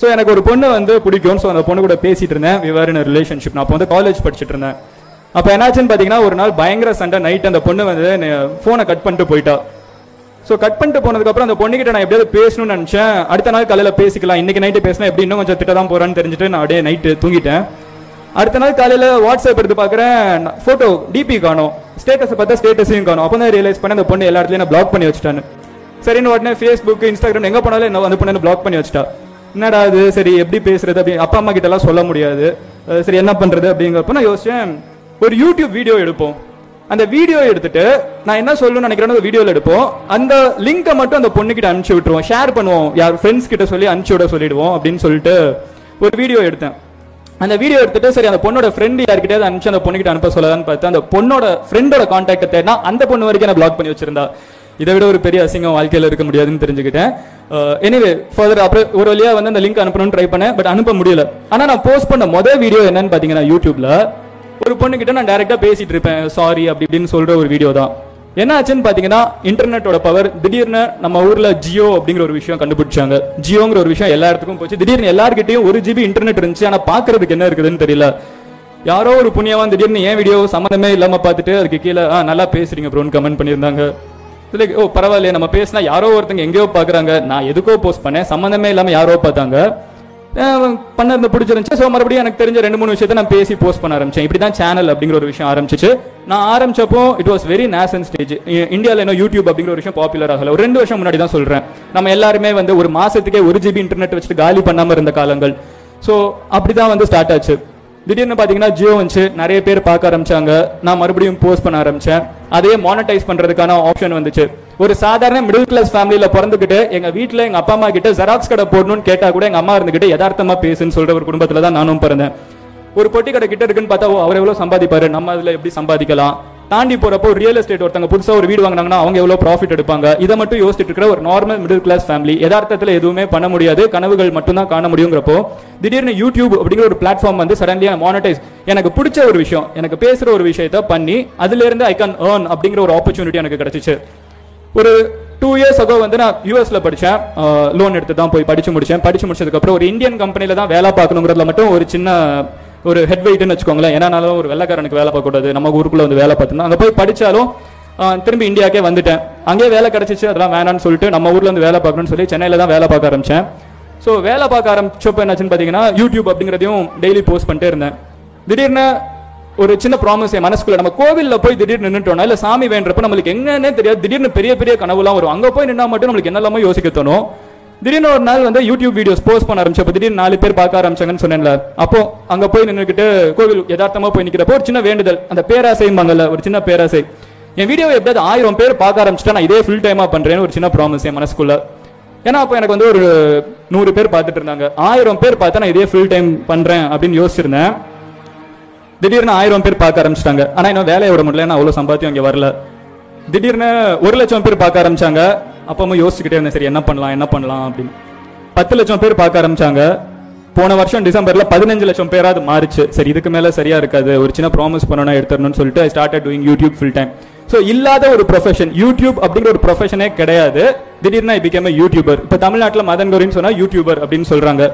So எனக்கு ஒரு பொண்ணு வந்து பிடிக்கும். ஸோ அந்த பொண்ணு கூட பேசிட்டு இருந்தேன். விவர் இன் ரிலேஷன்ஷிப் நான் அப்போ வந்து காலேஜ் படிச்சுட்டு இருந்தேன். அப்போ என்னாச்சுன்னு பார்த்தீங்கன்னா ஒரு நாள் பயங்கர சண்டை. நைட் அந்த பொண்ணு வந்து ஃபோனை கட் பண்ணிட்டு போயிட்டா. ஸோ கட் பண்ணிட்டு போனதுக்கப்புறம் அந்த பொண்ணுகிட்ட நான் எப்படியாவது பேசணும்னு நினச்சேன். அடுத்த நாள் காலையில் பேசிக்கலாம். இன்னைக்கு நைட்டு பேசினா எப்படி இன்னும் கொஞ்சம் திட்ட தான் போகிறான்னு தெரிஞ்சுட்டு நான் அப்படியே நைட்டு தூங்கிட்டேன். அடுத்த நாள் காலையில் வாட்ஸ்அப் எடுத்து பார்க்குறேன் ஃபோட்டோ டிபி காணும். ஸ்டேட்டஸை பார்த்தா ஸ்டேட்டஸையும் காணும். அப்போ தான் ரியலைஸ் பண்ணி அந்த பொண்ணு எல்லா இடத்துலையும் பிளாக் பண்ணி வச்சுட்டான்னு. சரின்னு உடனே ஃபேஸ்புக் இன்ஸ்டாகிராம் எங்கே போனாலும் என்ன அந்த பொண்ணு பிளாக் பண்ணி வச்சுட்டா. என்னடா அது சரி எப்படி பேசுறது அப்படி அப்பா அம்மா கிட்ட எல்லாம் சொல்ல முடியாது. சரி என்ன பண்றது அப்படிங்கிறப்ப நான் யோசிச்சேன் ஒரு யூடியூப் வீடியோ எடுப்போம். அந்த வீடியோ எடுத்துட்டு நான் என்ன சொல்லணும்னு நினைக்கிறேன் ஒரு வீடியோல எடுப்போம். அந்த லிங்கை மட்டும் அந்த பொண்ணுக்கிட்ட அனுப்பிச்சு விட்டுருவோம். ஷேர் பண்ணுவோம். யார் ஃப்ரெண்ட்ஸ் கிட்ட சொல்லி அனுப்பிச்சு விட சொல்லிடுவோம் அப்படின்னு சொல்லிட்டு ஒரு வீடியோ எடுத்தேன். அந்த வீடியோ எடுத்துட்டு சரி அந்த பொண்ணோட ஃப்ரெண்டு யார்கிட்டயாவது அனுப்பிச்சு அந்த பொண்ணுகிட்ட அனுப்ப சொல்லலாம்னு பார்த்தேன் அந்த பொண்ணோட ஃப்ரெண்டோட காண்டாக்ட் தேடினா அந்த பொண்ணு வரைக்கும் என்ன பிளாக் பண்ணி வச்சிருந்தா. இதை விட ஒரு பெரிய அசிங்கம் வாழ்க்கையில் இருக்க முடியாதுன்னு தெரிஞ்சுக்கிட்டேன். எனிவே ஃபர்தர் அப்புறம் ஒரு வழியாக வந்து அந்த லிங்க் அனுப்பணும்னு ட்ரை பண்ணேன் பட் அனுப்ப முடியல. ஆனால் நான் போஸ்ட் பண்ண மொதல் வீடியோ என்னன்னு பார்த்தீங்கன்னா யூடியூப்ல ஒரு பொண்ணு கிட்ட நான் டேரெக்டாக பேசிட்டு இருப்பேன். சாரி அப்படி இப்படின்னு சொல்ற ஒரு வீடியோ தான். என்ன ஆச்சுன்னு பார்த்தீங்கன்னா இன்டர்நெட்டோட பவர் திடீர்னு நம்ம ஊர்ல ஜியோ அப்படிங்கிற ஒரு விஷயம் கண்டுபிடிச்சாங்க. ஜியோங்கிற ஒரு விஷயம் எல்லா இடத்துக்கும் போச்சு. திடீர்னு எல்லாருக்கிட்டையும் ஒரு ஜிபி இன்டர்நெட் இருந்துச்சு. ஆனால் பார்க்கறதுக்கு என்ன இருக்குதுன்னு தெரியல. யாரோ ஒரு புண்ணியவான் திடீர்னு ஏன் வீடியோ சம்மந்தமே இல்லாம பார்த்துட்டு அதுக்கு கீழே ஆ நல்லா பேசுறீங்க ப்ரோன்னு கமெண்ட் பண்ணியிருந்தாங்க. லைக் ஓ oh, பரவாயில்லையே நம்ம பேசினா யாரோ ஒருத்தங்க எங்கேயோ பாக்குறாங்க நான் எதுக்கோ போஸ்ட் பண்ணேன். சம்மந்தமே இல்லாம யாரோ பார்த்தாங்க. அஹ் பண்ணது பிடிச்சிருந்துச்சு. ஸோ மறுபடியும் எனக்கு தெரிஞ்ச ரெண்டு மூணு விஷயத்தை நான் பேசி போஸ்ட் பண்ண ஆரம்பிச்சேன். இப்படி தான் சேனல் அப்படிங்கிற ஒரு விஷயம் ஆரம்பிச்சிச்சு. நான் ஆரம்பிச்சப்போ it was very nascent stage இந்தியாவில் என்ன யூடியூப் அப்படிங்கிற ஒரு விஷயம் பாப்புலர் ஆகல. ஒரு ரெண்டு வருஷம் முன்னாடி தான் சொல்றேன். நம்ம எல்லாருமே வந்து ஒரு மாசத்துக்கே ஒரு ஜிபி இன்டர்நெட் வச்சுட்டு காலி பண்ணாம இருந்த காலங்கள். ஸோ அப்படி தான் வந்து ஸ்டார்ட் ஆச்சு. திடீர்னு பார்த்தீங்கன்னா ஜியோ வந்துச்சு. நிறைய பேர் பார்க்க ஆரம்பிச்சாங்க. நான் மறுபடியும் போஸ்ட் பண்ண ஆரம்பிச்சேன். அதையே மானிட்டைஸ் பண்றதுக்கான ஆப்ஷன் வந்துச்சு. ஒரு சாதாரண மிடில் கிளாஸ் ஃபேமிலியில பிறந்துகிட்டு எங்க வீட்டுல எங்க அப்பா அம்மா கிட்ட ஜெராக்ஸ் கடை போடணும்னு கேட்டா கூட எங்க அம்மா இருந்துகிட்டு யதார்த்தமா பேசுன்னு சொல்ற ஒரு குடும்பத்துல தான் நானும் பிறந்தேன். ஒரு பொட்டி கடை கிட்ட இருக்குன்னு பார்த்தா ஓ, அவர் எவ்வளவு சம்பாதிப்பாரு? நம்ம அதுல எப்படி சம்பாதிக்கலாம்? தாண்டி போறப்போ ரியல் எஸ்டேட் ஒருத்தங்க புதுசா ஒரு வீடு வாங்கினாங்கன்னா அவங்க எவ்வளவு ப்ராஃபிட் எடுப்பாங்க? இதை மட்டும் யோசிச்சுட்டு இருக்கிற ஒரு நார்மல் மிடில் கிளாஸ் ஃபேமிலி யதார்த்தத்தில் எதுவுமே பண்ண முடியாது கனவுகள் மட்டும் தான் காண முடியுங்கிறப்போ திடீர்னு யூடியூப் அப்படிங்கிற ஒரு பிளாட்ஃபார்ம் வந்து சடன்லியா மானிட்டைஸ் எனக்கு பிடிச்ச ஒரு விஷயம் எனக்கு பேசுற ஒரு விஷயத்த பண்ணி அதுல இருந்து ஐ கேன் ஏர்ன் அப்படிங்கிற ஒரு ஆப்பர்ச்சுனிட்டி எனக்கு கிடைச்சிச்சு. ஒரு டூ இயர்ஸ் அகோ வந்து நான் யூஎஸ்ல படித்தேன் லோன் எடுத்து தான் போய் படிச்சு முடிச்சேன். படிச்சு முடிச்சதுக்கப்புறம் ஒரு இந்தியன் கம்பெனியில தான் வேலை பார்க்கணுங்கிறதுல மட்டும் ஒரு சின்ன ஒரு ஹெட் வெயிட்னு வச்சுக்கோங்களேன். ஏன்னாலும் ஒரு வெள்ளக்காரனுக்கு வேலை பார்க்கக்கூடாது. நம்ம ஊருக்குள்ள வந்து வேலை பார்த்துருந்தோம் அங்கே போய் படித்தாலும் திரும்பி இந்தியாக்கே வந்துட்டேன். அங்கேயே வேலை கிடைச்சிச்சு அதெல்லாம் வேணாம்னு சொல்லிட்டு நம்ம ஊர்ல வந்து வேலை பார்க்கணும்னு சொல்லி சென்னையில தான் வேலை பார்க்க ஆரம்பிச்சேன். ஸோ வேலை பார்க்க ஆரம்பிச்சப்போ என்னாச்சுன்னு பார்த்தீங்கன்னா யூடியூப் அப்படிங்கிறதையும் டெய்லி போஸ்ட் பண்ணிட்டே இருந்தேன். திடீர்னு ஒரு சின்ன ப்ராமிஸ் என் மனசுக்குள்ள நம்ம கோவிலில் போய் திடீர்னு நின்றுட்டோம்னா இல்லை சாமி வேண்டப்ப நம்மளுக்கு என்னன்னே தெரியாது. திடீர்னு பெரிய பெரிய கனவுலாம் வரும். அங்கே போய் நின்னா மட்டும் நம்மளுக்கு என்னெல்லாமோ யோசிக்க தோணும். திடீர்னு ஒரு நாள் வந்து யூடியூப் வீடியோஸ் போஸ்ட் பண்ண ஆரம்பிச்சப்ப திடீர்னு நாலு பேர் பார்க்க ஆரம்பிச்சாங்கன்னு சொன்னேன்ல. அப்போ அங்க போய் நின்றுக்கிட்டு கோவில் யதார்த்தமா போய் நிக்கிறப்போ ஒரு சின்ன வேண்டுதல். அந்த பேராசைம்பாங்கல்ல ஒரு சின்ன பேராசை. என் வீடியோ எப்படியாவது ஆயிரம் பேர் பார்க்க ஆரம்பிச்சிட்டா நான் இதே ஃபுல் டைமா பண்றேன்னு ஒரு சின்ன ப்ராமிஸ் என் மனசுக்குள்ள. ஏன்னா அப்போ எனக்கு வந்து ஒரு நூறு பேர் பார்த்துட்டு இருந்தாங்க. ஆயிரம் பேர் பார்த்தா நான் இதே ஃபுல் டைம் பண்றேன் அப்படின்னு யோசிச்சிருந்தேன். திடீர்னு ஆயிரம் பேர் பார்க்க ஆரம்பிச்சிட்டாங்க. ஆனா இன்னும் வேலையை விட முடியல நான் அவ்வளவு சம்பாத்தியம் இங்க வரல. திடீர்னு ஒரு லட்சம் பேர் பார்க்க ஆரம்பிச்சாங்க. அப்பவும் யோசிச்சுக்கிட்டே இருந்தேன் சரி என்ன பண்ணலாம் என்ன பண்ணலாம் அப்படின்னு. பத்து லட்சம் பேர் பார்க்க ஆரம்பிச்சாங்க. போன வருஷம் டிசம்பர்ல பதினஞ்சு லட்சம் பேராது மாறிச்சு. சரி இதுக்கு மேல சரியா இருக்காது. ஒரு சின்ன ப்ராமிஸ் பண்ணணும் எடுத்துடணும்னு சொல்லிட்டு I start doing YouTube full time so இல்லாத ஒரு ப்ரொஃபஷன் யூடியூப் அப்படிங்கிற ஒரு ப்ரொஃபஷனே கிடையாது. திடீர்னு ஐ பிகேம் யூடியூபர் இப்போ தமிழ்நாட்டில் மதன் கௌரின்னு சொன்னா யூடியூபர் அப்படின்னு சொல்றாங்க.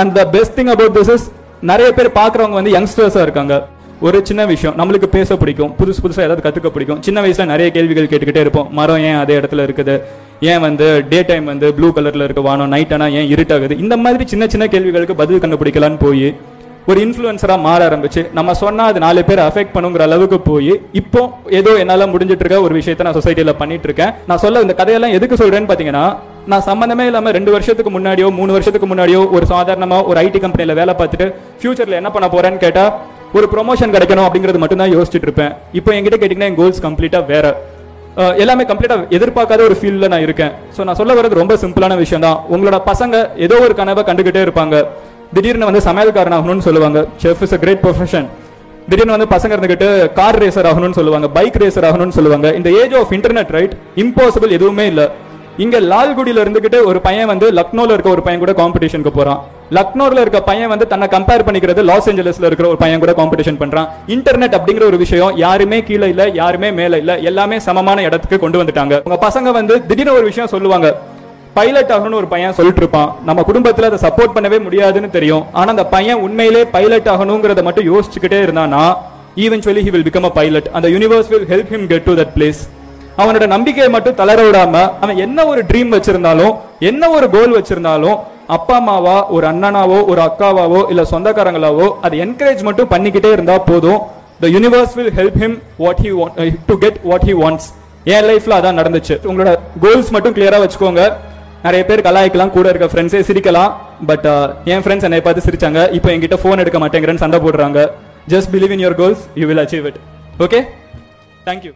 And the best thing about this is நிறைய பேர் பார்க்குறவங்க வந்து யங்ஸ்டர்ஸாக இருக்காங்க. ஒரு சின்ன விஷயம். நம்மளுக்கு பேச பிடிக்கும். புதுசு புதுசாக ஏதாவது கற்றுக்க பிடிக்கும். சின்ன வயசில் நிறைய கேள்விகள் கேட்டுக்கிட்டே இருப்போம். மரம் ஏன் அதே இடத்துல இருக்குது? ஏன் வந்து டே டைம் வந்து ப்ளூ கலரில் இருக்க வானம்? நைட் ஆனால் ஏன் இருட்டாகுது? இந்த மாதிரி சின்ன சின்ன கேள்விகளுக்கு பதில் கண்டுபிடிக்கலான்னு போய் ஒரு இன்ஃப்ளூயன்சராக மாற ஆரம்பிச்சு நம்ம சொன்னால் அது நாலு பேர் அஃபெக்ட் பண்ணுங்கிற அளவுக்கு போய் இப்போ ஏதோ என்னால் முடிஞ்சிட்டு இருக்க ஒரு விஷயத்த நான் சொசைட்டியில் பண்ணிட்டு இருக்கேன் நான் சொல்ல இந்த கதையெல்லாம் எதுக்கு சொல்கிறேன்னு பார்த்தீங்கன்னா நான் சம்மந்தமே இல்லாமல் ரெண்டு வருஷத்துக்கு முன்னாடியோ மூணு வருஷத்துக்கு முன்னாடியோ ஒரு சாதாரணமாக ஒரு ஐடி கம்பெனியில் வேலை பார்த்துட்டு ஃபியூச்சரில் என்ன பண்ண போகிறேன்னு கேட்டால் ஒரு ப்ரொமோஷன் கிடைக்கணும் அப்படிங்கிறது மட்டும் தான் யோசிச்சுட்டு இருப்பேன். இப்போ என்கிட்ட கேட்டிங்கன்னா என் கோல்ஸ் கம்ப்ளீட்டாக வேற. எல்லாமே கம்ப்ளீட்டாக எதிர்பார்க்காத ஒரு ஃபீல்டில் நான் இருக்கேன். ஸோ நான் சொல்ல வர்றது ரொம்ப சிம்பிளான விஷயம் தான் உங்களோட பசங்க ஏதோ ஒரு கனவை கண்டுகிட்டே இருப்பாங்க. திடீர்னு வந்து சமையல்காரன் ஆகணும்னு சொல்லுவாங்க. Chef is a great profession திடீர்னு வந்து பசங்க இருந்துகிட்டு கார் ரேசர் ஆகணும்னு சொல்லுவாங்க. பைக் ரேசர் ஆகணும்னு சொல்லுவாங்க. இந்த age of internet right impossible எதுவுமே இல்லை. இங்க லால்குடியில இருந்துகிட்டு ஒரு பையன் வந்து லக்னோல இருக்க ஒரு பையன் கூட காம்படிஷனுக்கு போறான். லக்னோவில் இருக்க பையன் வந்து தன்னை கம்பேர் பண்ணிக்கிறது லாஸ் ஏஞ்சலஸ்ல இருக்கிற ஒரு பையன் கூட காம்படிஷன் பண்றான். இன்டர்நெட் அப்படிங்கிற ஒரு விஷயம் யாருமே கீழே இல்ல யாருமே மேல இல்ல எல்லாமே சமமான இடத்துக்கு கொண்டு வந்துட்டாங்க. உங்க பசங்க வந்து திடீர்னு ஒரு விஷயம் சொல்லுவாங்க. பைலட் ஆகணும்னு ஒரு பையன் சொல்லிட்டு இருப்பான். நம்ம குடும்பத்துல அதை சப்போர்ட் பண்ணவே முடியாதுன்னு தெரியும். ஆனா அந்த பையன் உண்மையிலே பைலட் ஆகணுங்கிறத மட்டும் யோசிச்சுக்கிட்டே இருந்தானா eventually he will become a pilot அந்த universe will help him get to that place அவனோட நம்பிக்கையை மட்டும் தளர விடாம அவன் என்ன ஒரு ட்ரீம் வச்சிருந்தாலும் என்ன ஒரு கோல் வச்சிருந்தாலும் அப்பா அம்மாவா ஒரு அண்ணனாவோ ஒரு அக்காவாவோ இல்ல சொந்தக்காரங்களாவோ அதை என்கரேஜ் மட்டும் பண்ணிக்கிட்டே இருந்தா போதும். The universe will help him what he to get what he wants என் லைஃப்ல அதான் நடந்துச்சு. உங்களோட கோல்ஸ் மட்டும் கிளியரா வச்சுக்கோங்க. நிறைய பேர் கலாய்க்கலாம் கூட இருக்க ஃப்ரெண்ட்ஸே சிரிக்கலாம். பட் uh, என் ஃப்ரெண்ட்ஸ் என்னை பார்த்து சிரிச்சாங்க. இப்போ என்கிட்ட ஃபோன் எடுக்க மாட்டேங்கிறேன்னு சண்டை போடுறாங்க. Just believe in your goals you will achieve it okay thank you